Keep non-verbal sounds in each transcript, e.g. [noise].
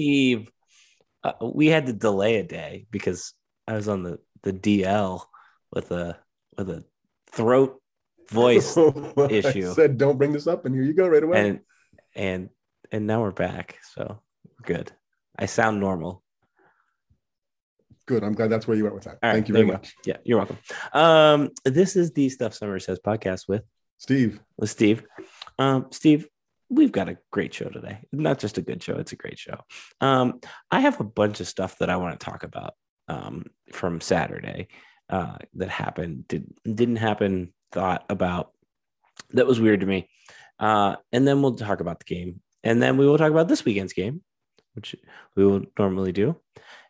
Steve, uh, we had to delay a day because I was on the the DL with a with a throat voice [laughs] issue. I said, "Don't bring this up," and here you go right away. and and and now we're back, so we're good. I sound normal. Good. I'm glad that's where you went with that. All right, Thank you very go. much, Yeah, you're welcome. Um, this is the Stuff Somers Says podcast with Steve. with Steve. Um, Steve, we've got a great show today. Not just a good show; it's a great show. Um, I have a bunch of stuff that I want to talk about um, from Saturday uh, that happened, did didn't happen, thought about. That was weird to me. Uh, and then we'll talk about the game, and then we will talk about this weekend's game, which we will normally do.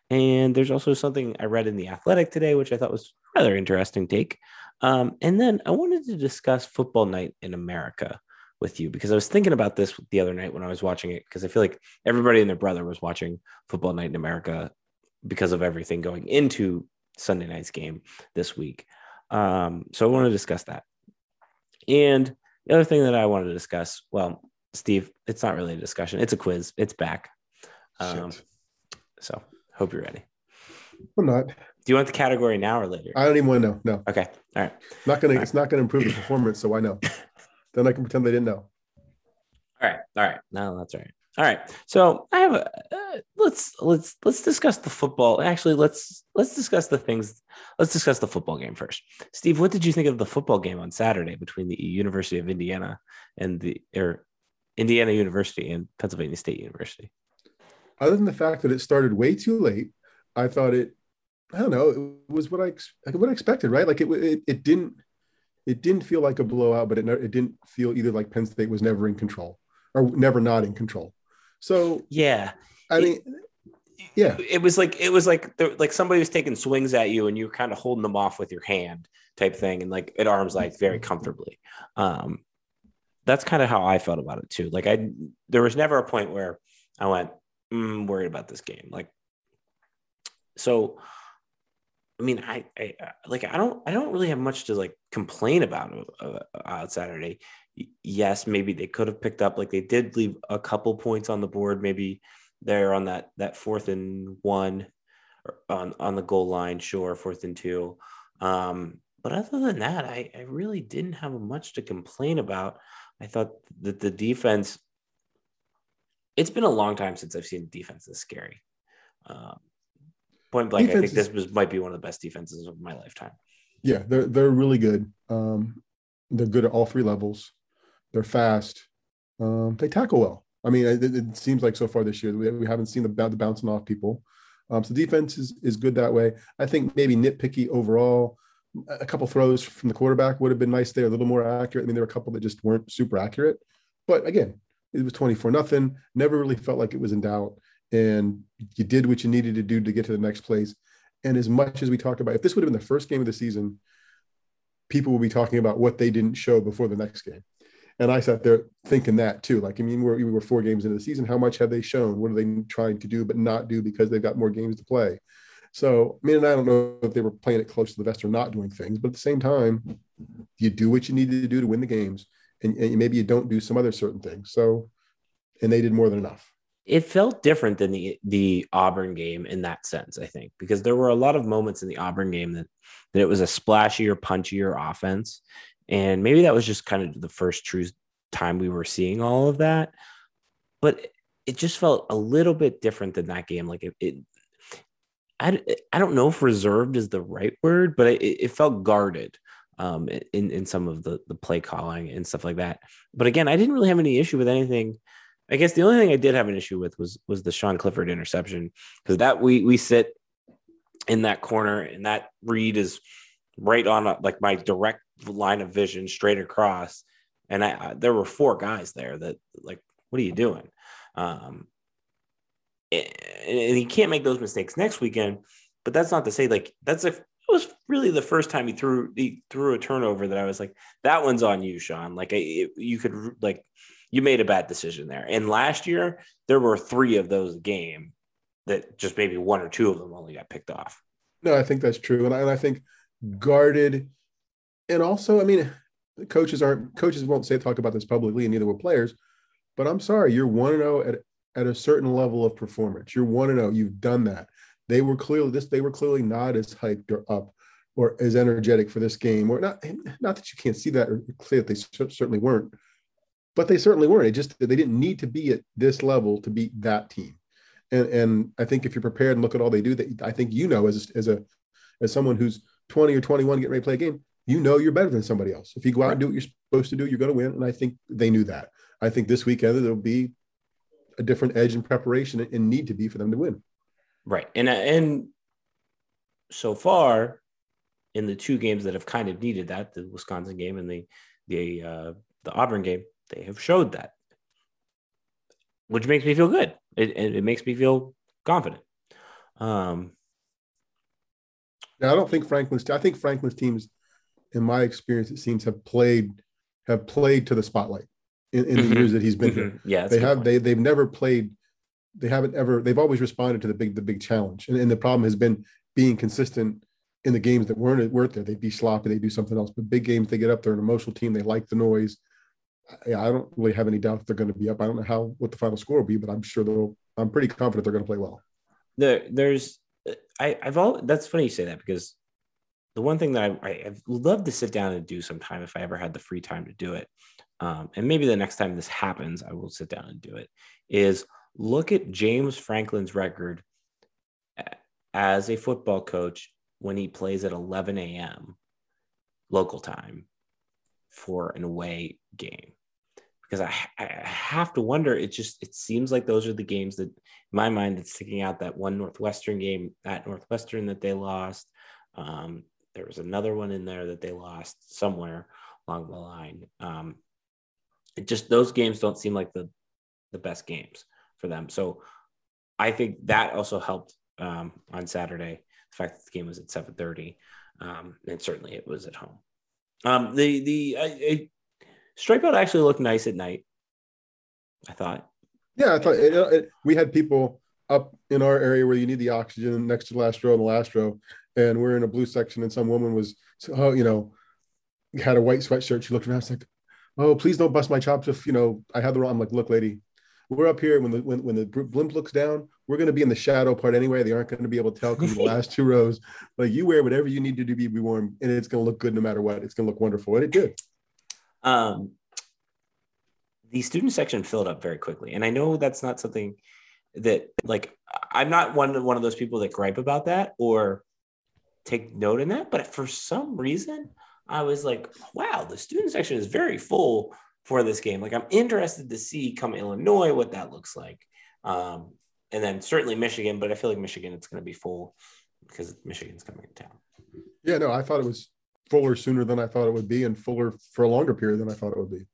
And there's also something I read in the Athletic today, which I thought was rather interesting take. Um, and then I wanted to discuss football night in America with you because I was thinking about this the other night when I was watching it because I feel like everybody and their brother was watching football night in America because of everything going into Sunday night's game this week. Um, so I want to discuss that. And the other thing that I wanted to discuss, well, Steve, it's not really a discussion, it's a quiz, it's back. Um, so hope you're ready. I'm not. Do you want the category now or later? I don't even want to know. No, Okay. All right. not gonna. It's not gonna improve the performance. So I know. [laughs] then I can pretend they didn't know. All right. All right. No, that's all right. All right. So I have a uh, let's let's let's discuss the football. Actually, let's let's discuss the things. Let's discuss the football game first. Steve, what did you think of the football game on Saturday between the University of Indiana and the or Indiana University and Pennsylvania State University? Other than the fact that it started way too late, I thought it. I don't know. It was what I what I expected, right? Like it. It, it didn't. It didn't feel like a blowout, but it it didn't feel either like Penn State was never in control or never not in control. So Yeah, I It- mean, yeah, it was like it was like there- like somebody was taking swings at you and you were kind of holding them off with your hand type thing and like at arm's length very comfortably. Um that's kind of how i felt about it too. Like i there was never a point where i went mm, worried about this game. Like so i mean I, I like i don't i don't really have much to like complain about uh, on saturday. Yes maybe they could have picked up like they did leave a couple points on the board maybe there on that that fourth and one on on the goal line sure fourth and two. Um but other than that i i really didn't have much to complain about. I thought that the defense it's been a long time since i've seen defense this scary. Um point blank i think this was might be one of the best defenses of my lifetime yeah, they're they're really good. Um, they're good at all three levels. They're fast. Um, they tackle well. I mean, it, it seems like so far this year we, we haven't seen the, the bouncing off people. Um, so defense is, is good that way. I think maybe nitpicky overall. A couple throws from the quarterback would have been nice there, a little more accurate. I mean, there were a couple that just weren't super accurate. But again, it was 24 nothing. Never really felt like it was in doubt. And you did what you needed to do to get to the next place. And as much as we talked about, if this would have been the first game of the season, people will be talking about what they didn't show before the next game. And I sat there thinking that too. Like, I mean, we're, we were four games into the season. How much have they shown? What are they trying to do, but not do because they've got more games to play? So, I mean, and I don't know if they were playing it close to the vest or not doing things, but at the same time, you do what you needed to do to win the games. And, and maybe you don't do some other certain things. So, and they did more than enough. It felt different than the the Auburn game in that sense, I think, because there were a lot of moments in the Auburn game that that it was a splashier, punchier offense, and maybe that was just kind of the first true time we were seeing all of that. But it just felt a little bit different than that game. Like it, it I, I don't know if reserved is the right word, but it, it felt guarded um, in in some of the the play calling and stuff like that. But again, I didn't really have any issue with anything. I guess the only thing I did have an issue with was was the Sean Clifford interception because that we we sit in that corner and that read is right on a, like my direct line of vision straight across, and I, I there were four guys there that like what are you doing? Um, and, and he can't make those mistakes next weekend. But that's not to say like that's a it was really the first time he threw he threw a turnover that I was like that one's on you, Sean. Like I, it, you could like you made a bad decision there. And last year there were three of those game that just maybe one or two of them only got picked off. No, I think that's true, and I, and I think guarded, and also, I mean, coaches aren't coaches won't say talk about this publicly, and neither will players. But I'm sorry, you're 1 0 at, at a certain level of performance. You're 1 0. You've done that. They were clearly this, they were clearly not as hyped or up or as energetic for this game, or not, not that you can't see that or say that they certainly weren't, but they certainly weren't. It just they didn't need to be at this level to beat that team. And and I think if you're prepared and look at all they do, that I think you know as as a as someone who's 20 or 21 getting ready to play a game, you know you're better than somebody else. If you go out and do what you're supposed to do, you're going to win. And I think they knew that. I think this weekend there'll be a different edge in preparation and need to be for them to win. Right. And and so far in the two games that have kind of needed that, the Wisconsin game and the the uh, the Auburn game, they have showed that, which makes me feel good. It, it makes me feel confident. Um, now, I don't think Franklin's. I think Franklin's teams, in my experience, it seems have played have played to the spotlight in, in the mm-hmm. years that he's been mm-hmm. here. Yeah, they have. Point. They they've never played. They haven't ever. They've always responded to the big the big challenge, and, and the problem has been being consistent in the games that weren't weren't there. They'd be sloppy. They do something else. But big games, they get up. They're an emotional team. They like the noise. I, I don't really have any doubt that they're going to be up. I don't know how what the final score will be, but I'm sure they'll. I'm pretty confident they're going to play well. There, there's. I, I've all. That's funny you say that because the one thing that I, I I've to sit down and do sometime if I ever had the free time to do it, um, and maybe the next time this happens, I will sit down and do it. Is look at James Franklin's record as a football coach when he plays at 11 a.m. local time for an away game. Because I, I have to wonder, it just it seems like those are the games that in my mind that's sticking out. That one Northwestern game at Northwestern that they lost. Um, there was another one in there that they lost somewhere along the line. Um, it just those games don't seem like the the best games for them. So I think that also helped um, on Saturday the fact that the game was at 7:30, um, and certainly it was at home. Um, the the I, I, stripe actually looked nice at night. I thought. Yeah, I thought it, it, we had people up in our area where you need the oxygen next to the last row and the last row, and we're in a blue section, and some woman was, oh, you know, had a white sweatshirt. She looked around, was like, oh, please don't bust my chops if you know I have the wrong. I'm like, look, lady, we're up here when the when, when the blimp looks down we're going to be in the shadow part anyway they aren't going to be able to tell because the [laughs] last two rows like you wear whatever you need to do to be warm and it's going to look good no matter what it's going to look wonderful and it did um the student section filled up very quickly and i know that's not something that like i'm not one, one of those people that gripe about that or take note in that but for some reason i was like wow the student section is very full for this game. Like I'm interested to see come Illinois what that looks like. Um, and then certainly Michigan, but I feel like Michigan it's going to be full because Michigan's coming to town. Yeah, no, I thought it was fuller sooner than I thought it would be, and fuller for a longer period than I thought it would be.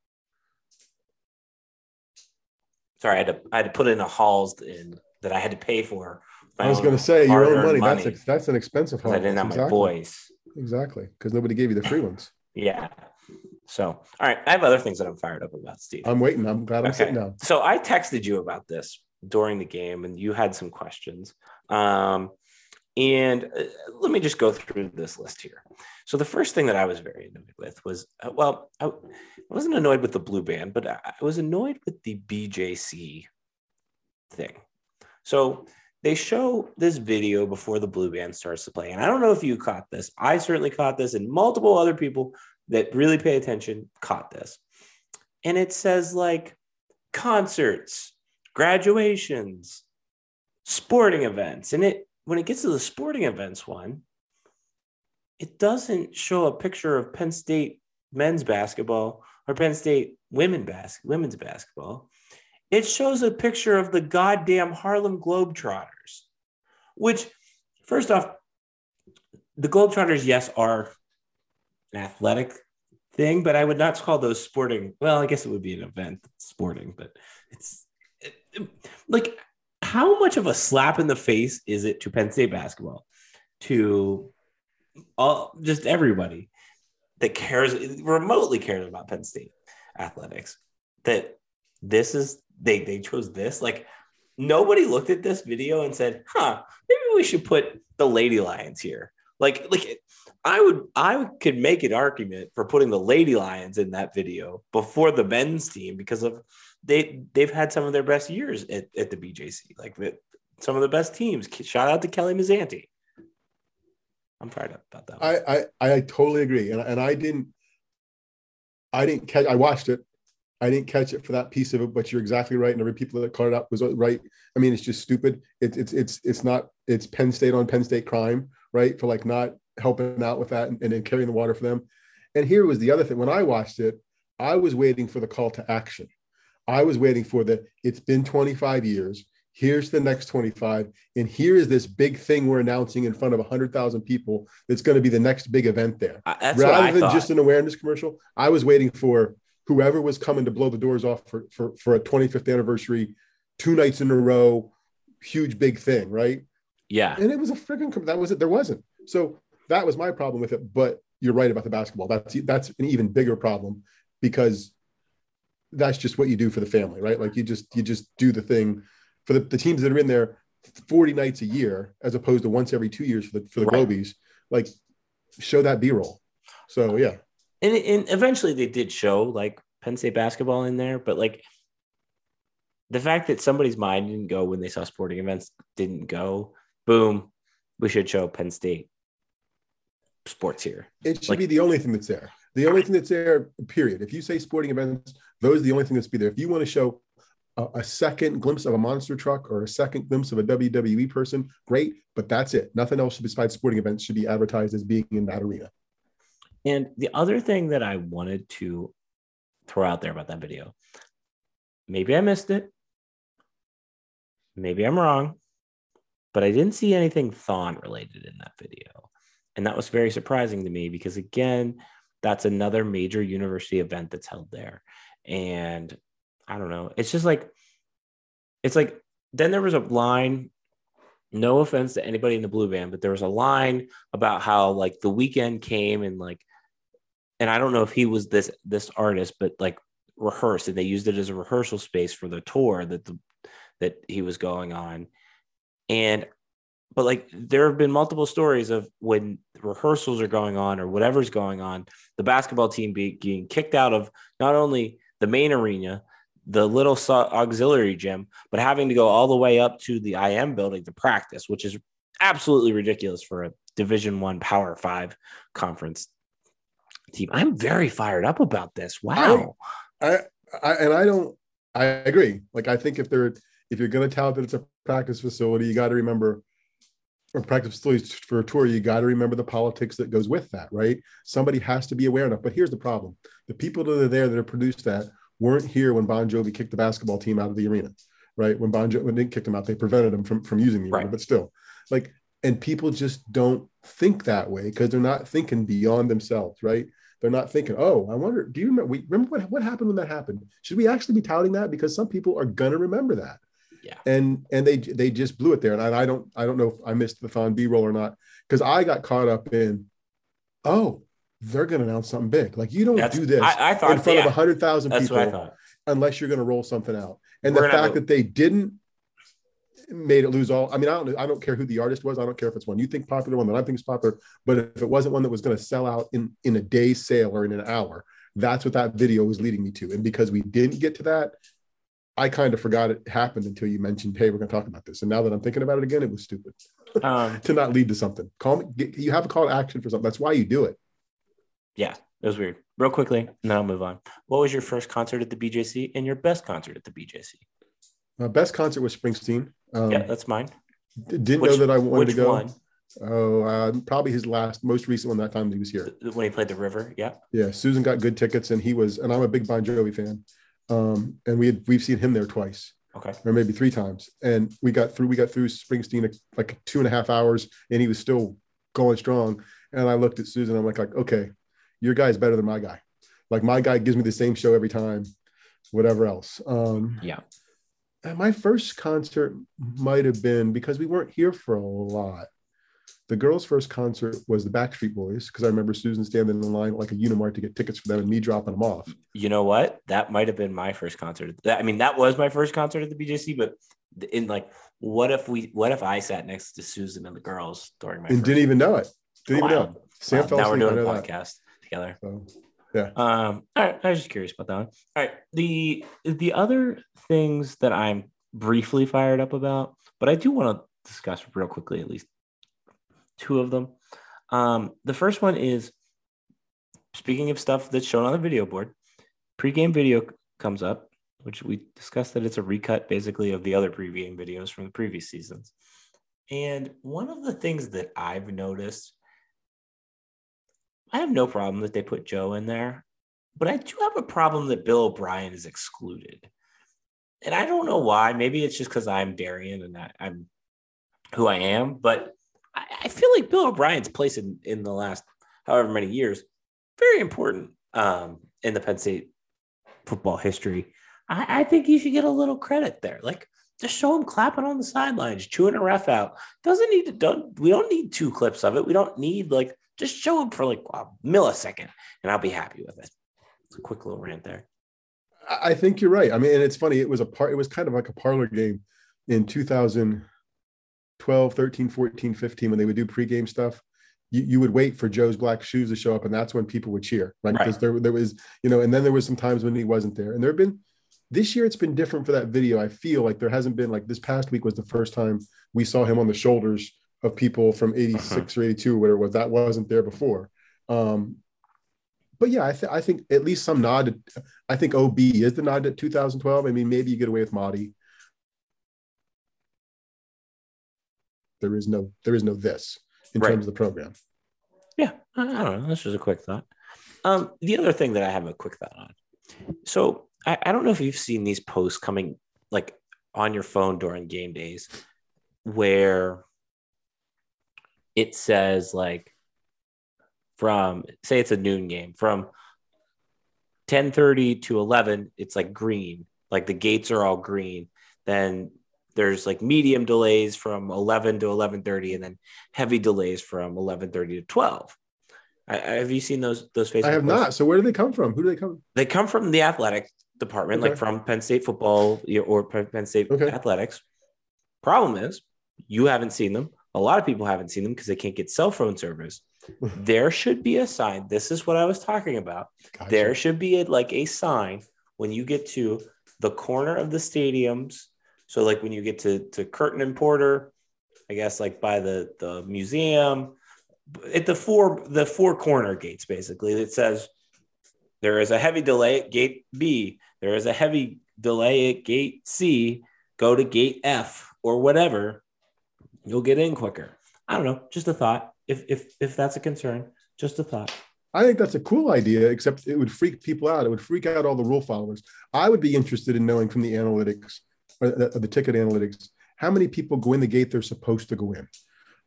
Sorry, I had to I had to put in a halls in that I had to pay for. I was going to say your own money. money. That's a, that's an expensive hall. I didn't have exactly. my voice. Exactly, because nobody gave you the free ones. [laughs] yeah, so, all right, I have other things that I'm fired up about, Steve. I'm waiting. I'm glad I'm okay. sitting down. So, I texted you about this during the game, and you had some questions. Um, and uh, let me just go through this list here. So, the first thing that I was very annoyed with was uh, well, I, wasn't annoyed with the blue band, but I was annoyed with the BJC thing. So, they show this video before the blue band starts to play. And I don't know if you caught this. I certainly caught this, and multiple other people that really pay attention caught this. And it says like concerts, graduations, sporting events. And it when it gets to the sporting events one, it doesn't show a picture of Penn State men's basketball or Penn State women bas- women's basketball. It shows a picture of the goddamn Harlem Globetrotters, which, first off, the Globetrotters, yes, are an athletic thing, but I would not call those sporting. Well, I guess it would be an event sporting, but it's it, it, like how much of a slap in the face is it to Penn State basketball, to all just everybody that cares remotely cares about Penn State athletics that this is they they chose this? Like nobody looked at this video and said huh maybe we should put the lady lions here. Like like I would I could make an argument for putting the Lady Lions in that video before the men's team because of they they've had some of their best years at, at the BJC. Like the, some of the best teams. Shout out to Kelly Mazzante. I'm fired up about that. I, I I totally agree, and and I didn't I didn't catch. I watched it. I didn't catch it for that piece of it, but you're exactly right. And every people that caught it up was right. I mean, it's just stupid. It's it's it's it's not. It's Penn State on Penn State crime, right? For like not helping out with that and, and then carrying the water for them. And here was the other thing. When I watched it, I was waiting for the call to action. I was waiting for the. It's been 25 years. Here's the next 25, and here is this big thing we're announcing in front of 100,000 people. That's going to be the next big event there. Rather than thought. just an awareness commercial, I was waiting for whoever was coming to blow the doors off for, for, for a 25th anniversary, two nights in a row, huge big thing, right? Yeah. And it was a freaking that was it. There wasn't. So that was my problem with it. But you're right about the basketball. That's that's an even bigger problem because that's just what you do for the family, right? Like you just you just do the thing for the, the teams that are in there 40 nights a year as opposed to once every two years for the for the right. Globies. Like show that B-roll. So yeah and, and eventually they did show like Penn State basketball in there, but like the fact that somebody's mind didn't go when they saw sporting events didn't go, boom, we should show Penn State sports here. It should like, be the only thing that's there. The only thing that's there, period. If you say sporting events, those are the only thing that's be there. If you want to show a, a, second glimpse of a monster truck or a second glimpse of a WWE person, great, but that's it. Nothing else should, besides sporting events should be advertised as being in that arena. And the other thing that I wanted to throw out there about that video, maybe I missed it, maybe I'm wrong, but I didn't see anything Thon related in that video. And that was very surprising to me because, again, that's another major university event that's held there. And I don't know. It's just like, it's like, then there was a line no offense to anybody in the blue band, but there was a line about how like the Weeknd came and like and I don't know if he was this this artist, but like rehearsed, and they used it as a rehearsal space for the tour that the that he was going on. And but like there have been multiple stories of when rehearsals are going on or whatever's going on, the basketball team being kicked out of not only the main arena, the little auxiliary gym, but having to go all the way up to the IM building to practice, which is absolutely ridiculous for a Division One Power Five conference team. I'm very fired up about this. Wow. I, I, and I don't. I agree. Like I think if they're if you're going to tout that it's a practice facility, you got to remember practice facilities for a tour, you got to remember the politics that goes with that, right? Somebody has to be aware enough. But here's the problem: the people that are there that have produced that weren't here when Bon Jovi kicked the basketball team out of the arena, right? When Bon Jovi when they kicked them out, they prevented them from from using the arena. Right. But still, like, and people just don't think that way because they're not thinking beyond themselves, right? They're not thinking, oh, I wonder, do you remember, we, remember what, what happened when that happened? Should we actually be touting that? Because some people are going to remember that. Yeah. And, and they, they just blew it there. And I, I don't, I don't know if I missed the Thon B roll or not, because I got caught up in, oh, they're going to announce something big. Like you don't that's, do this I, I thought, in front yeah, of a hundred thousand people unless you're going to roll something out. And We're the fact that they didn't made it lose all. I mean, I don't I don't care who the artist was. I don't care if it's one you think popular, one that I think is popular. But if it wasn't one that was going to sell out in in a day's sale or in an hour, that's what that video was leading me to. And because we didn't get to that, I kind of forgot it happened until you mentioned, "Hey, we're going to talk about this." And now that I'm thinking about it again, it was stupid um, [laughs] to not lead to something. Call me. Get, you have a call to action for something. That's why you do it. Yeah, it was weird. Real quickly, and then I'll move on. What was your first concert at the BJC and your best concert at the BJC? My best concert was Springsteen. Um, yeah, that's mine. Didn't which, know that I wanted to go. One? Oh, uh, probably his last, most recent one that time he was here. When he played the River, yeah. Yeah, Susan got good tickets, and he was, and I'm a big Bon Jovi fan, um, and we had we've seen him there twice, okay, or maybe three times, and we got through we got through Springsteen like two and a half hours, and he was still going strong. And I looked at Susan, I'm like, like, okay, your guy's better than my guy. Like my guy gives me the same show every time, whatever else. Um, yeah my first concert might have been because we weren't here for a lot. The girls' first concert was the Backstreet Boys because I remember Susan standing in line like a Unimart to get tickets for them and me dropping them off. You know what? That might have been my first concert. I mean, that was my first concert at the BJC, but in like, what if we? What if I sat next to Susan and the girls during my and did didn't even know it? Didn't even know. Sam wow. Now we're doing a podcast that. together. So, Yeah. Um, all right. I was just curious about that one. All right. The the other things that I'm briefly fired up about, but I do want to discuss real quickly at least two of them. Um, the first one is speaking of stuff that's shown on the video board, pregame video comes up, which we discussed that it's a recut basically of the other pregame videos from the previous seasons. And one of the things that I've noticed, I have no problem that they put Joe in there, but I do have a problem that Bill O'Brien is excluded. And I don't know why. Maybe it's just because I'm Darian and I, am who I am, but I, I, feel like Bill O'Brien's place in, in the last however many years, very important um, in the Penn State football history. I, I think you should get a little credit there. Like just show him clapping on the sidelines, chewing a ref out. Doesn't need to. Don't we don't need two clips of it. We don't need like just show him for like a millisecond, and I'll be happy with it. It's a quick little rant there. I think you're right. I mean, and it's funny. It was a part. It was kind of like a parlor game in 2012, 13, 14, 15 when they would do pregame stuff. You, you would wait for Joe's black shoes to show up, and that's when people would cheer, right? Because there there was you know, and then there was some times when he wasn't there, and there have been this year it's been different for that video. I feel like there hasn't been like this past week was the first time we saw him on the shoulders of people from 86 uh-huh. or 82 or whatever it was. That wasn't there before. Um, but yeah, I, th- I think at least some nod. To, I think OB is the nod to 2012. I mean, maybe you get away with Madi. There is no there is no this in right. terms of the program. Yeah, I don't know. That's just a quick thought. Um, the other thing that I have a quick thought on. So I, I don't know if you've seen these posts coming like on your phone during game days where it says like from say it's a noon game from 10:30 to 11 it's like green like the gates are all green then there's like medium delays from 11 to 11:30 and then heavy delays from 11:30 to 12 I, have you seen those those Facebook I have posts? not. So where do they come from? Who do they come? They come from the athletic department, okay. like from Penn State football or Penn State okay. athletics. Problem is, you haven't seen them. A lot of people haven't seen them because they can't get cell phone service. [laughs] there should be a sign. This is what I was talking about. Gotcha. There should be a, like a sign when you get to the corner of the stadiums. So like when you get to to Curtin and Porter, I guess like by the the museum, at the four the four corner gates basically. It says there is a heavy delay at gate B. There is a heavy delay at gate C. Go to gate F or whatever. You'll get in quicker. I don't know. Just a thought. If if if that's a concern, just a thought. I think that's a cool idea, except it would freak people out. It would freak out all the rule followers. I would be interested in knowing from the analytics, or the, the ticket analytics, how many people go in the gate they're supposed to go in.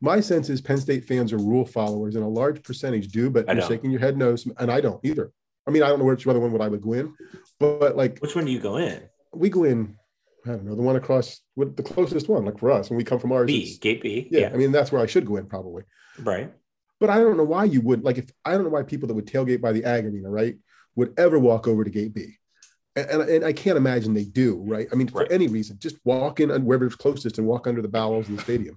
My sense is Penn State fans are rule followers, and a large percentage do, but you're shaking your head no, and I don't either. I mean, I don't know which other one would I would go in, but like which one do you go in? We go in. I don't know the one across with the closest one, like for us when we come from ours. B gate B. Yeah, yeah, I mean that's where I should go in probably. Right. But I don't know why you would like if I don't know why people that would tailgate by the ag arena, right, would ever walk over to gate B. And, and, I can't imagine they do, right? I mean, for right. any reason, just walk in wherever's closest and walk under the bowels of the stadium.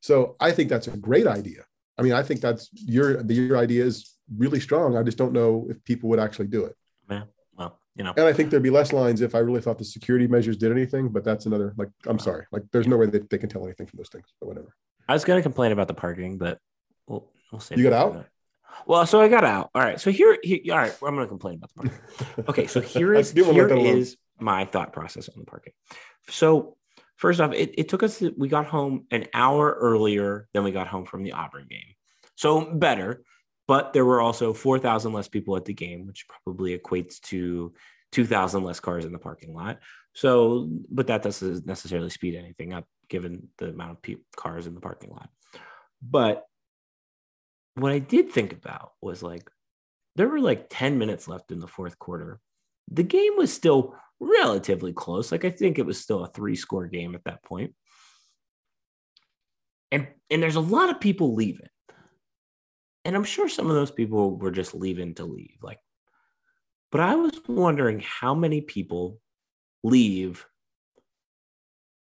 So I think that's a great idea. I mean, I think that's your your idea is really strong. I just don't know if people would actually do it. Yeah. Well, you know. And I think there'd be less lines if I really thought the security measures did anything, but that's another like I'm sorry. Like there's no way that they can tell anything from those things, but whatever. I was gonna complain about the parking, but we'll we'll see. You got out? Well, so I got out. All right. So here, here all right, I'm gonna complain about the parking. [laughs] Okay, so here is here is my thought process on the parking. So first off, it, it took us we got home an hour earlier than we got home from the Auburn game. So better, but there were also 4,000 less people at the game, which probably equates to 2,000 less cars in the parking lot. So, but that doesn't necessarily speed anything up given the amount of pe- cars in the parking lot. But what I did think about was like, there were like 10 minutes left in the fourth quarter. The game was still relatively close. Like, I think it was still a three score game at that point. And, and there's a lot of people leaving and I'm sure some of those people were just leaving to leave. Like, but I was wondering how many people leave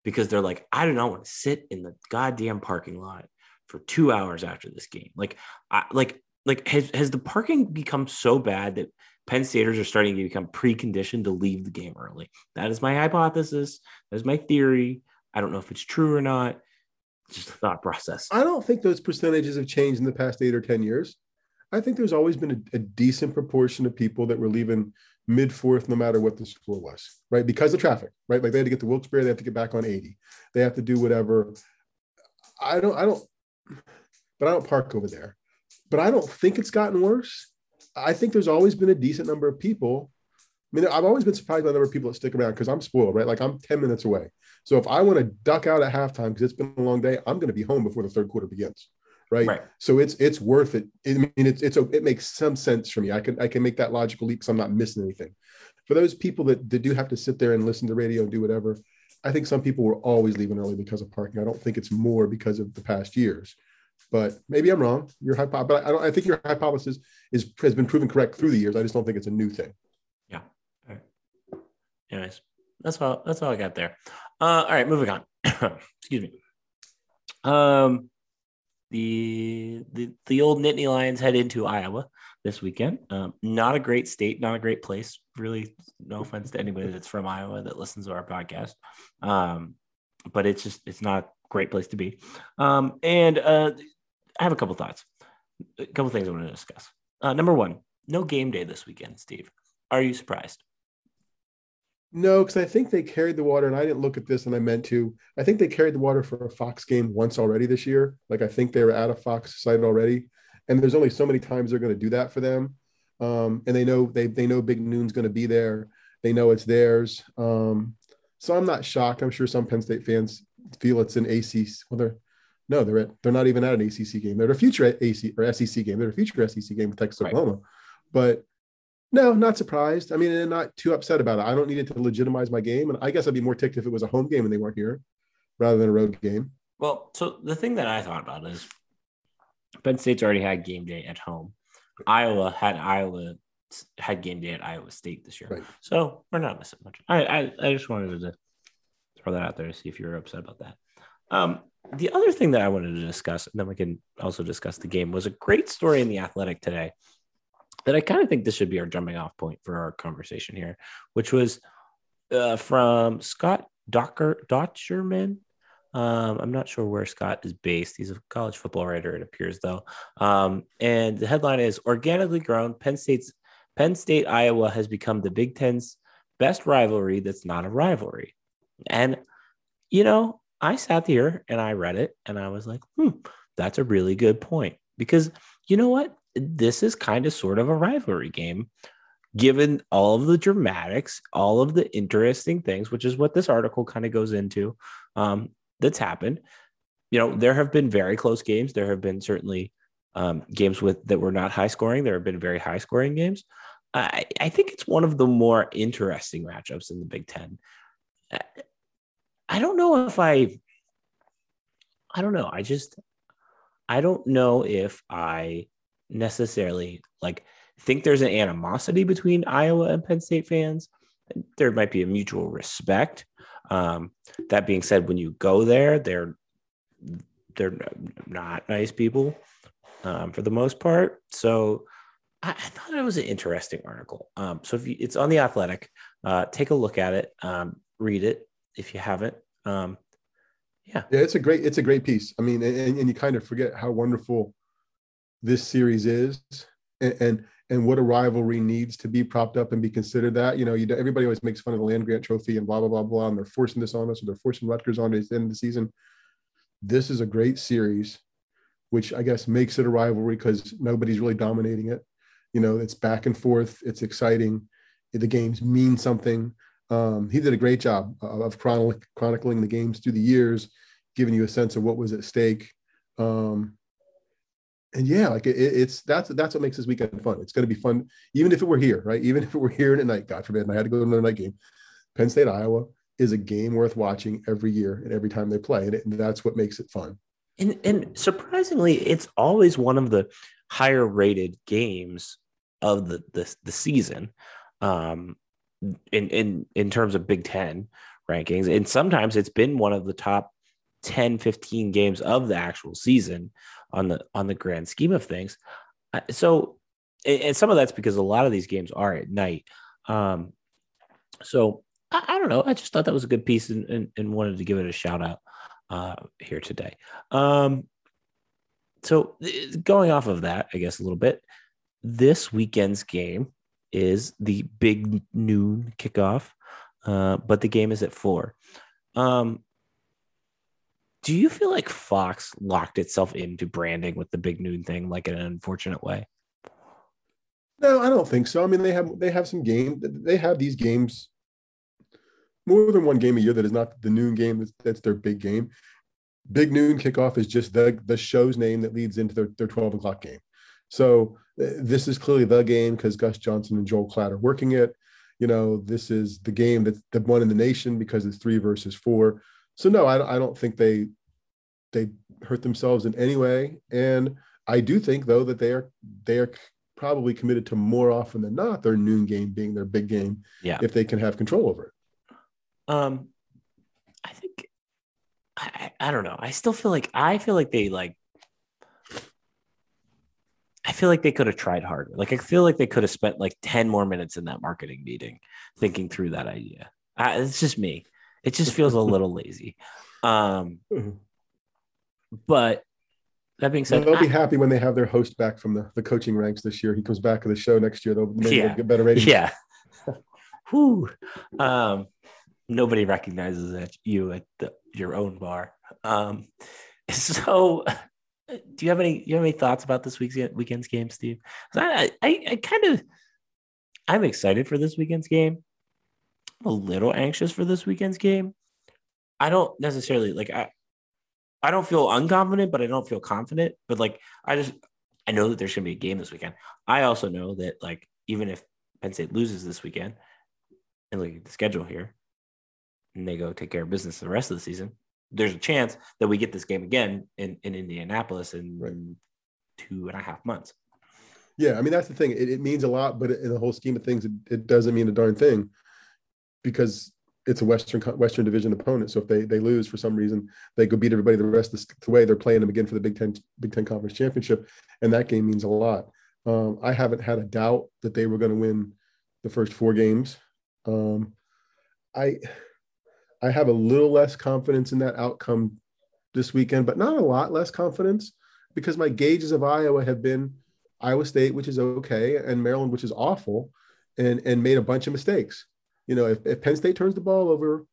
because they're like, I do not want to sit in the goddamn parking lot for two hours after this game. Like, I like like has has the parking become so bad that Penn Staters are starting to become preconditioned to leave the game early. That is my hypothesis. That is my theory. I don't know if it's true or not. It's just a thought process. I don't think those percentages have changed in the past eight or 10 years. I think there's always been a, a decent proportion of people that were leaving mid fourth, no matter what the score was, right? Because of traffic, right? Like they had to get to Wilkes-Barre, they have to get back on 80. They have to do whatever. I don't, I don't, but I don't park over there. But I don't think it's gotten worse. I think there's always been a decent number of people. I mean, I've always been surprised by the number of people that stick around because I'm spoiled, right? Like I'm 10 minutes away. So if I want to duck out at halftime because it's been a long day, I'm going to be home before the third quarter begins. Right? right. So it's it's worth it. I mean, it's it's it makes some sense for me. I can I can make that logical leap because I'm not missing anything. For those people that, that do have to sit there and listen to radio and do whatever, I think some people were always leaving early because of parking. I don't think it's more because of the past years, but maybe I'm wrong. Your hypo, but I don't. I think your hypothesis is has been proven correct through the years. I just don't think it's a new thing. Yeah. All right. Anyways, that's all. That's all I got there. Uh, all right, moving on. [coughs] Excuse me. Um, the the the old Nittany Lions head into Iowa this weekend. Um, not a great state, not a great place. Really, no offense to anybody that's from Iowa that listens to our podcast. Um, but it's just it's not a great place to be. Um, and uh, I have a couple thoughts, a couple things I want to discuss. Uh, number one, no game day this weekend, Steve. Are you surprised? No, because I think they carried the water, and I didn't look at this, and I meant to. I think they carried the water for a Fox game once already this year. Like I think they were at a Fox site already, and there's only so many times they're going to do that for them. Um, and they know they they know Big Noon's going to be there. They know it's theirs. Um, so I'm not shocked. I'm sure some Penn State fans feel it's an ACC. Well, they're no, they're at, they're not even at an ACC game. They're a future AC or SEC game. They're a future SEC game with Texas right. Oklahoma. But no, not surprised. I mean, and not too upset about it. I don't need it to legitimize my game. And I guess I'd be more ticked if it was a home game and they weren't here rather than a road game. Well, so the thing that I thought about is Penn State's already had game day at home. Iowa had Iowa had game day at Iowa State this year. Right. So we're not missing much. I, I, I just wanted to throw that out there to see if you were upset about that. Um, the other thing that I wanted to discuss, and then we can also discuss the game, was a great story in the Athletic today that I kind of think this should be our jumping off point for our conversation here, which was uh, from Scott Docker Dochterman. Um, I'm not sure where Scott is based. He's a college football writer, it appears, though. Um, and the headline is "Organically Grown: Penn State's Penn State Iowa has become the Big Ten's best rivalry that's not a rivalry." And you know, I sat here and I read it, and I was like, "Hmm, that's a really good point." Because you know what? this is kind of sort of a rivalry game given all of the dramatics, all of the interesting things, which is what this article kind of goes into um, that's happened. You know, there have been very close games. There have been certainly um, games with that were not high scoring. There have been very high scoring games. I, I think it's one of the more interesting matchups in the Big Ten. I don't know if I, I don't know. I just, I don't know if I necessarily like think there's an animosity between Iowa and Penn State fans. There might be a mutual respect. Um, that being said, when you go there, they're they're not nice people um, for the most part. So I, I, thought it was an interesting article. Um, so if you, it's on the Athletic, uh, take a look at it, um, read it if you haven't. Um, yeah, yeah, it's a great it's a great piece. I mean, and, and you kind of forget how wonderful this series is and, and and what a rivalry needs to be propped up and be considered that. You know, you, everybody always makes fun of the land grant trophy and blah, blah, blah, blah. And they're forcing this on us or they're forcing Rutgers on us at the end of the season. This is a great series, which I guess makes it a rivalry because nobody's really dominating it. You know, it's back and forth, it's exciting. The games mean something. Um, he did a great job of chronicling the games through the years, giving you a sense of what was at stake. Um, and yeah, like it, it's that's that's what makes this weekend fun. It's going to be fun, even if it were here, right? Even if it were here in at night, God forbid, and I had to go to another night game. Penn State, Iowa is a game worth watching every year and every time they play, and, it, and that's what makes it fun. And and surprisingly, it's always one of the higher rated games of the the, the season, um, in in in terms of Big Ten rankings, and sometimes it's been one of the top 10, 15 games of the actual season on the on the grand scheme of things. So and, some of that's because a lot of these games are at night. Um, so I, I, don't know. I just thought that was a good piece and, and, and wanted to give it a shout out uh, here today. Um, so going off of that, I guess a little bit, this weekend's game is the big noon kickoff, uh, but the game is at four. Um, do you feel like Fox locked itself into branding with the big noon thing, like in an unfortunate way? No, I don't think so. I mean, they have they have some game. They have these games more than one game a year that is not the noon game. That's, that's their big game. Big noon kickoff is just the the show's name that leads into their, their 12 o'clock game. So uh, this is clearly the game because Gus Johnson and Joel Klatt are working it. You know, this is the game that's the one in the nation because it's three versus four. So no, I, I don't think they they hurt themselves in any way. And I do think though that they are they are probably committed to more often than not their noon game being their big game. Yeah. If they can have control over it. Um, I think I, I don't know. I still feel like I feel like they like. I feel like they could have tried harder. Like I feel like they could have spent like ten more minutes in that marketing meeting thinking through that idea. I, it's just me. It just feels a little lazy. Um, mm-hmm. but that being said, they'll I, be happy when they have their host back from the, the coaching ranks this year. He comes back to the show next year. They'll maybe yeah, get better ratings. Yeah. [laughs] Whew. Um, nobody recognizes that you at the, your own bar. Um, [laughs] so, do you have any? You have any thoughts about this week's weekend's game, Steve? I, I, I kind of, I'm excited for this weekend's game. A little anxious for this weekend's game. I don't necessarily like. I, I don't feel unconfident, but I don't feel confident. But like, I just I know that there's going to be a game this weekend. I also know that like even if Penn State loses this weekend, and look at the schedule here, and they go take care of business the rest of the season, there's a chance that we get this game again in in Indianapolis in right. two and a half months. Yeah, I mean that's the thing. It, it means a lot, but in the whole scheme of things, it, it doesn't mean a darn thing because it's a Western Western Division opponent. So if they they lose for some reason, they go beat everybody the rest of the way. They're playing them again for the Big Ten Big Ten Conference Championship, and that game means a lot. Um, I haven't had a doubt that they were going to win the first four games. Um, I I have a little less confidence in that outcome this weekend, but not a lot less confidence because my gauges of Iowa have been Iowa State, which is okay, and Maryland, which is awful, and and made a bunch of mistakes you know, if, if Penn State turns the ball over,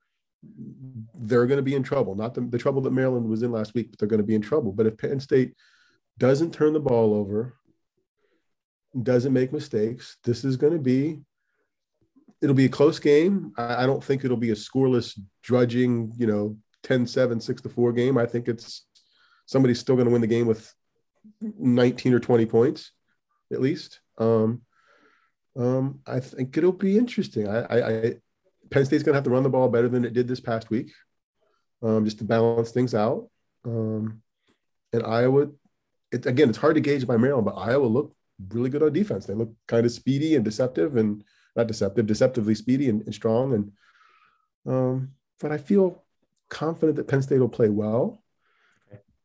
they're going to be in trouble. Not the, the trouble that Maryland was in last week, but they're going to be in trouble. But if Penn State doesn't turn the ball over, doesn't make mistakes, this is going to be it'll be a close game. I, I don't think it'll be a scoreless, drudging, you know, 10-7, 6 to 4 game. I think it's somebody's still going to win the game with 19 or 20 points at least. Um, um, I think it'll be interesting. I, I, I Penn State's going to have to run the ball better than it did this past week, um, just to balance things out. Um, and Iowa, it, again, it's hard to gauge by Maryland, but Iowa looked really good on defense. They look kind of speedy and deceptive, and not deceptive, deceptively speedy and, and strong. And um, but I feel confident that Penn State will play well.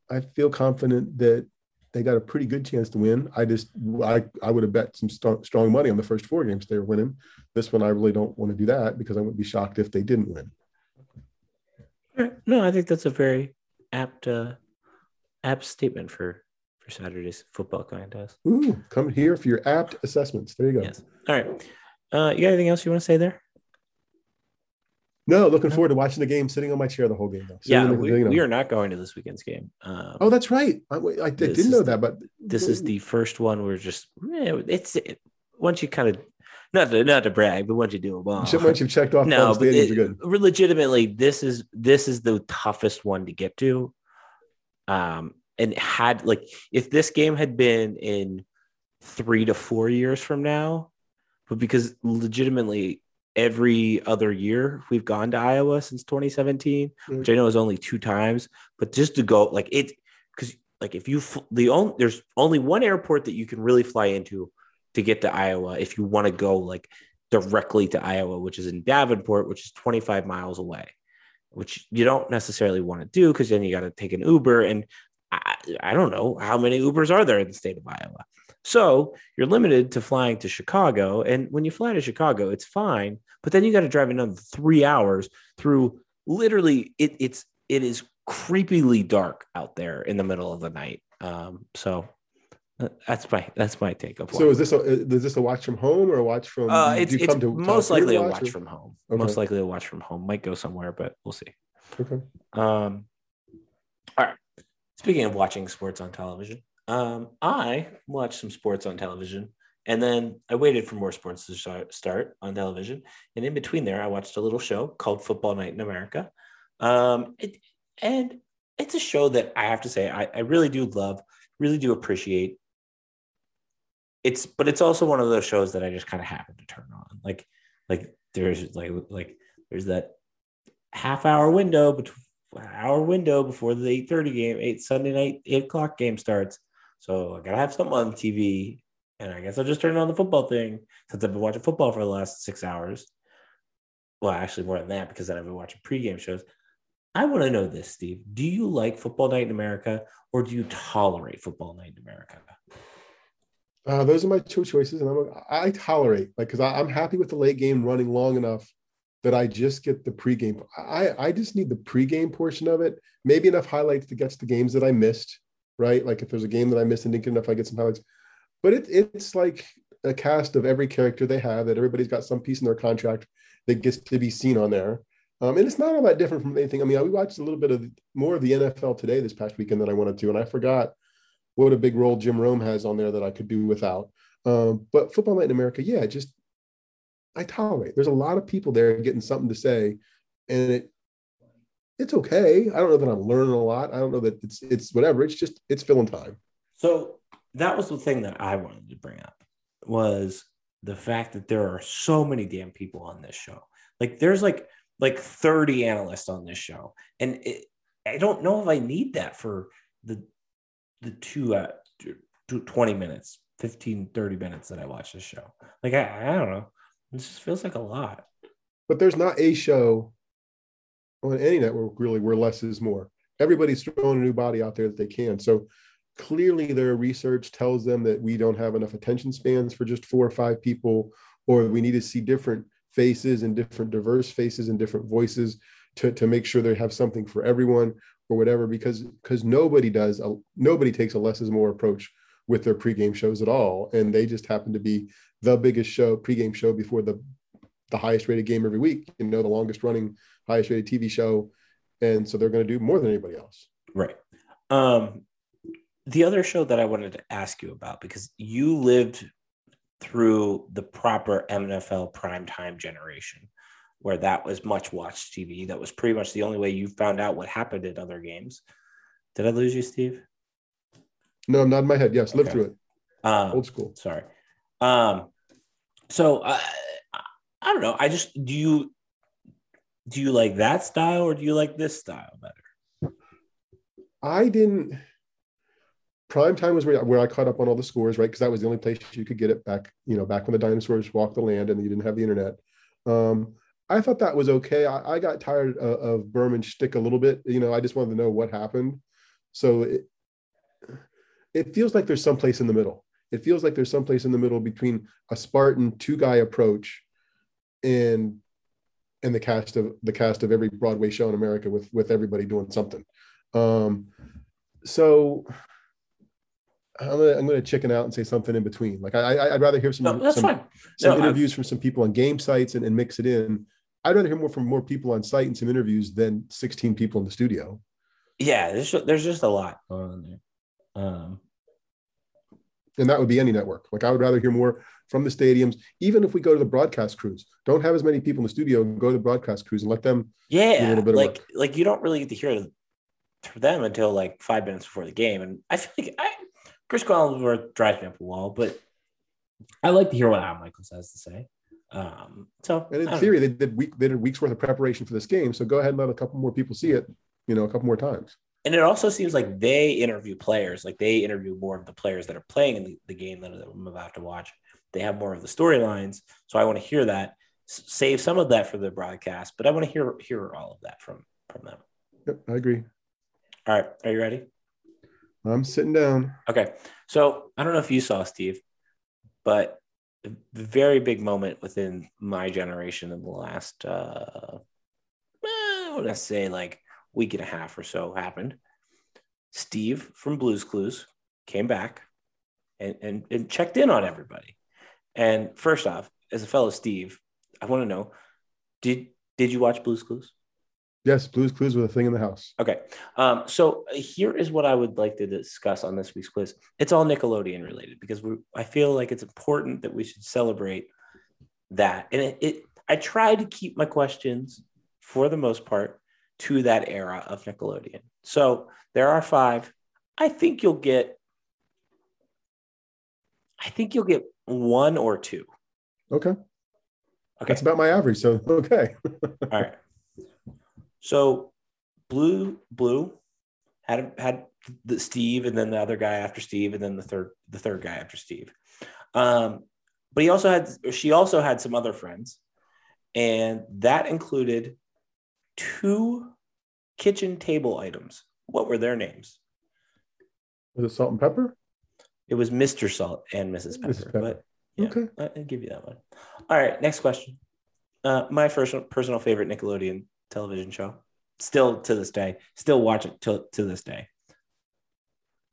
I feel confident that they got a pretty good chance to win. I just I I would have bet some st- strong money on the first four games they were winning. This one I really don't want to do that because I would be shocked if they didn't win. No, I think that's a very apt uh, apt statement for for Saturday's football contest. Ooh, come here for your apt assessments. There you go. Yes. All right. Uh, you got anything else you want to say there? No, looking forward to watching the game, sitting on my chair the whole game. Though. yeah, we, you know. we, are not going to this weekend's game. Um, oh, that's right. I, I didn't know that, but this is the first one. We're just it's it, once you kind of not to not to brag, but once you do a well, once you've checked off, [laughs] no, but it, good. legitimately, this is this is the toughest one to get to. Um, and had like if this game had been in three to four years from now, but because legitimately every other year we've gone to Iowa since 2017, mm-hmm. which I know is only two times, but just to go like it, because like if you the only there's only one airport that you can really fly into to get to Iowa if you want to go like directly to Iowa, which is in Davenport, which is 25 miles away, which you don't necessarily want to do because then you got to take an Uber. And I, I don't know how many Ubers are there in the state of Iowa. So you're limited to flying to Chicago. And when you fly to Chicago, it's fine. But then you got to drive another three hours through literally it, it's it is creepily dark out there in the middle of the night. Um, so uh, that's my that's my take of. So is this a is this a watch from home or a watch from? Uh, it's, it's most likely a watch from home. Okay. Most likely a watch from home. Might go somewhere, but we'll see. Okay. Um. All right. Speaking of watching sports on television, um, I watched some sports on television, and then I waited for more sports to start on television. And in between there, I watched a little show called Football Night in America. Um, it, and it's a show that I have to say I, I really do love, really do appreciate. It's but it's also one of those shows that I just kind of happen to turn on. Like like there's like like there's that half hour window between hour window before the 8:30 game, eight Sunday night, eight o'clock game starts. So I gotta have something on TV. And I guess I'll just turn on the football thing since I've been watching football for the last six hours. Well, actually more than that, because then I've been watching pregame shows. I want to know this, Steve. Do you like Football Night in America or do you tolerate Football Night in America? Uh, those are my two choices, and I'm, I tolerate like because I'm happy with the late game running long enough that I just get the pregame. I I just need the pregame portion of it. Maybe enough highlights to get to the games that I missed. Right, like if there's a game that I missed and didn't get enough, I get some highlights. But it, it's like a cast of every character they have that everybody's got some piece in their contract that gets to be seen on there. Um, and it's not all that different from anything. I mean, we watched a little bit of more of the NFL today this past weekend than I wanted to, and I forgot what a big role Jim Rome has on there that I could do without. Um, but football night in America, yeah, just I tolerate. There's a lot of people there getting something to say, and it it's okay. I don't know that I'm learning a lot. I don't know that it's it's whatever. It's just it's filling time. So that was the thing that I wanted to bring up was the fact that there are so many damn people on this show. Like there's like like 30 analysts on this show. And it, I don't know if I need that for the the two uh 20 minutes, 15, 30 minutes that I watch this show. Like I, I don't know. It just feels like a lot. But there's not a show on any network really where less is more. Everybody's throwing a new body out there that they can. So clearly their research tells them that we don't have enough attention spans for just four or five people, or we need to see different faces and different diverse faces and different voices to, to make sure they have something for everyone or whatever because because nobody does a, nobody takes a less is more approach with their pregame shows at all and they just happen to be the biggest show pregame show before the the highest rated game every week you know the longest running highest rated tv show and so they're going to do more than anybody else right um the other show that i wanted to ask you about because you lived through the proper NFL primetime generation, where that was much watched TV. That was pretty much the only way you found out what happened in other games. Did I lose you, Steve? No, I'm not in my head. Yes, okay. live through it. Um, Old school. Sorry. Um, so uh, I don't know. I just do you do you like that style or do you like this style better? I didn't prime time was where, where I caught up on all the scores, right? Because that was the only place you could get it back, you know, back when the dinosaurs walked the land and you didn't have the internet. Um, I thought that was okay. I, I got tired of, of Berman shtick a little bit. You know, I just wanted to know what happened. So it, it feels like there's some place in the middle. It feels like there's some place in the middle between a Spartan two guy approach and and the cast of the cast of every Broadway show in America with with everybody doing something. Um, so I'm gonna I'm gonna chicken out and say something in between. Like I, I would rather hear some no, some, some interviews I, from some people on game sites and, and mix it in. I'd rather hear more from more people on site and some interviews than 16 people in the studio. Yeah, there's there's just a lot going on there. Um, and that would be any network. Like I would rather hear more from the stadiums, even if we go to the broadcast crews. Don't have as many people in the studio. Go to the broadcast crews and let them. Yeah, a little bit like like you don't really get to hear them until like five minutes before the game, and I feel like I Chris Collinsworth drives me up a wall, but I like to hear what Al Michaels has to say. Um, so, and in theory, know. they did week they did weeks worth of preparation for this game. So go ahead and let a couple more people see it. You know, a couple more times. And it also seems like they interview players, like they interview more of the players that are playing in the, the game that I'm about to watch. They have more of the storylines, so I want to hear that. S- save some of that for the broadcast, but I want to hear hear all of that from from them. Yep, I agree. All right, are you ready? I'm sitting down. Okay. So I don't know if you saw Steve, but a very big moment within my generation in the last, uh, I want to say like week and a half or so happened. Steve from Blues Clues came back and, and, and checked in on everybody. And first off, as a fellow Steve, I want to know, did did you watch Blues Clues? Yes, Blues Clues were a thing in the house. Okay. Um, so here is what I would like to discuss on this week's quiz. It's all Nickelodeon related because we, I feel like it's important that we should celebrate that. And it, it, I try to keep my questions for the most part to that era of Nickelodeon. So there are five. I think you'll get, I think you'll get one or two. Okay. Okay. That's about my average. So okay. All right. So blue blue had had the Steve and then the other guy after Steve and then the third the third guy after Steve. Um, but he also had she also had some other friends, and that included two kitchen table items. What were their names? Was it salt and pepper? It was Mr. Salt and Mrs. Pepper. Mrs. Pepper. But yeah, Okay. I- I'll give you that one. All right, next question. Uh, my first personal favorite Nickelodeon television show, still to this day, still watch it to, to this day.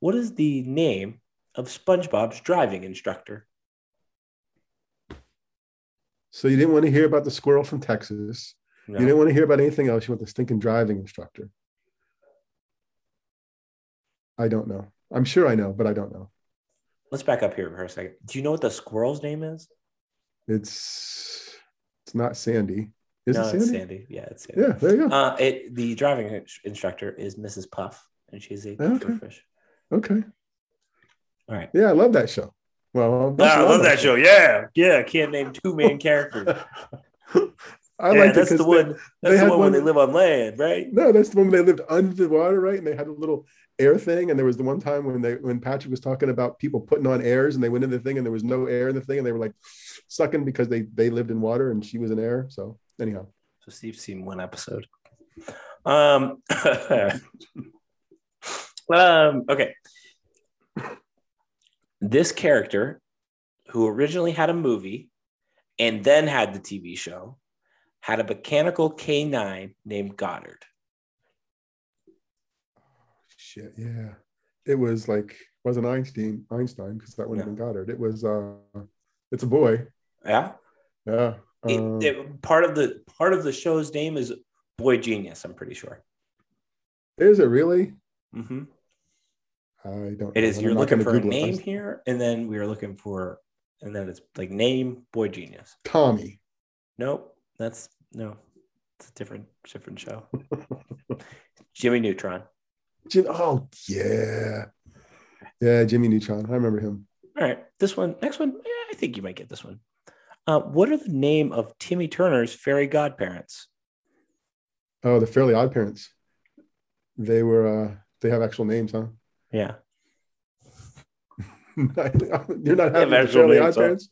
What is the name of SpongeBob's driving instructor? So you didn't want to hear about the squirrel from Texas. No. You didn't want to hear about anything else. You want the stinking driving instructor. I don't know. I'm sure I know, but I don't know. Let's back up here for a second. Do you know what the squirrel's name is? It's it's not Sandy. Is no, it Sandy? it's Sandy. Yeah, it's Sandy. Yeah, there you go. Uh, it, the driving instructor is Mrs. Puff, and she's a Okay. fish. okay. All right. Yeah, I love that show. Well, Ah, I love that show. Yeah, yeah. Can't name two main [laughs] characters. [laughs] I yeah, like that's the one. they, That's they the one, when one- they live on land, right? no, that's the one when they lived under the water, right? And they had a little air thing. And there was the one time when they when Patrick was talking about people putting on airs and they went in the thing and there was no air in the thing and they were like sucking because they they lived in water and she was in air. So anyhow, So Steve's seen one episode. Um. [laughs] um. Okay. This character, who originally had a movie, and then had the TV show, had a mechanical canine named Goddard. Oh shit, yeah, it was like wasn't Einstein Einstein because that wouldn't have been Goddard. It was uh, it's a boy. Yeah. Yeah. It- Um, it- part of the part of the show's name is Boy Genius. I'm pretty sure. is it really? Mm-hmm. I don't. It is. You're looking for a Google. I'm name here, and then we are looking for, and then it's like name Boy Genius. Tommy. Nope, that's no, it's a different different show. [laughs] Jimmy Neutron. Jim, oh yeah, yeah, Jimmy Neutron. I remember him. All right, this one, next one. Yeah, I think you might get this one. Uh, what are the name of Timmy Turner's fairy godparents? Oh, the Fairly Odd Parents. They were. uh They have actual names, huh? Yeah, [laughs] You're not They happy have with the actual Fairly Odd names. Parents.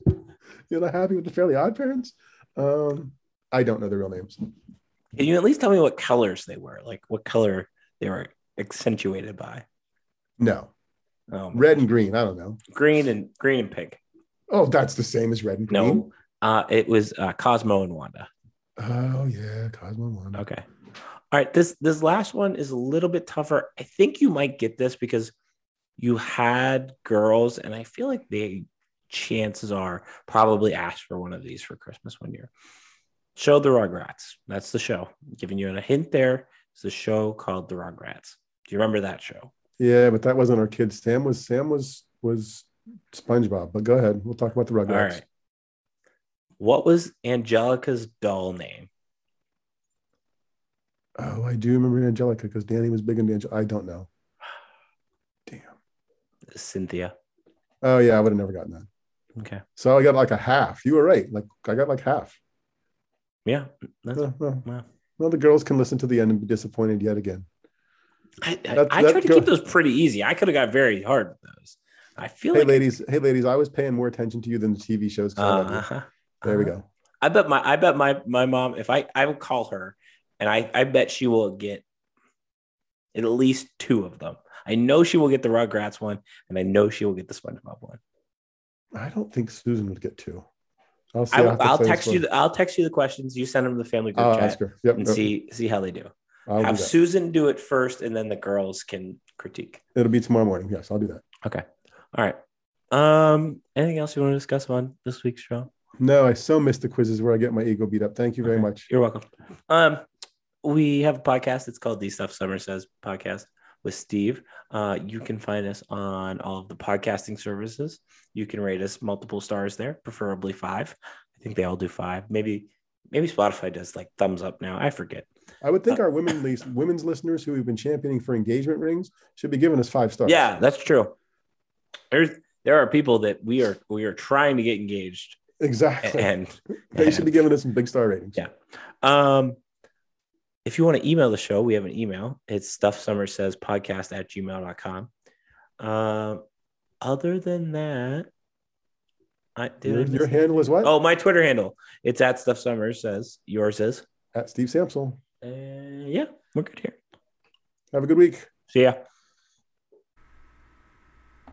You're not happy with the Fairly Odd Parents. Um, I don't know the real names. can you at least tell me what colors they were? Like what color they were accentuated by? No, Um, red and green. I don't know. green and green and pink. Oh, that's the same as red and green. No, uh, it was uh, Cosmo and Wanda. Oh yeah, Cosmo and Wanda. Okay. All right. This this last one is a little bit tougher. I think you might get this because you had girls, and I feel like they chances are probably asked for one of these for Christmas one year. Show the Rugrats. That's the show. giving you a hint there. It's a show called The Rugrats. Do you remember that show? Yeah, but that wasn't our kids. Sam was Sam was was SpongeBob. But go ahead. We'll talk about the Rugrats. All right. What was Angelica's doll name? Oh, I do remember Angelica because Danny was big into Angelica. I don't know. [sighs] Damn. Cynthia. Oh yeah, I would have never gotten that. Okay. So I got like a half. You were right. Like I got like half. Yeah. That's, Well, the girls can listen to the end and be disappointed yet again. I, I, That- I tried to go- keep those pretty easy. I could have got very hard with those. I feel Hey like ladies, hey ladies, I was paying more attention to you than the TV shows. 'cause I love you. uh-huh. There we Uh-huh. go. I bet my I bet my my mom if I I will call her and I I bet she will get at least two of them. I know she will get the Rugrats one, and I know she will get the SpongeBob one. I don't think Susan would get two. I'll. I, I'll have to will text you. The, I'll text you the questions. You send them to the family group I'll chat ask her. Yep. and yep. see see how they do. I'll Have that. Susan do it first, and then the girls can critique. It'll be tomorrow morning. Yes, I'll do that. Okay. All right. Um. Anything else you want to discuss on this week's show? No, I so miss the quizzes where I get my ego beat up. Thank you very Okay. much. You're welcome. Um, we have a podcast. It's called The Stuff Somers Says podcast with Steve. Uh, you can find us on all of the podcasting services. You can rate us multiple stars there, preferably five. I think they all do five. Maybe, maybe Spotify does like thumbs up now. I forget. I would think our women least women's listeners who we've been championing for engagement rings should be giving us five stars. Yeah, that's true. There's there are people that we are we are trying to get engaged, exactly. and, they should be giving us some big star ratings. Yeah. Um, if you want to email the show, we have an email. It's stuff somers says podcast at gmail.com. Um, other than that, I did Your, your handle is what? Oh, my Twitter handle. It's at stuff somers says. Yours is. At Steve Sampsell. Uh, yeah, we're good here. Have a good week. See ya.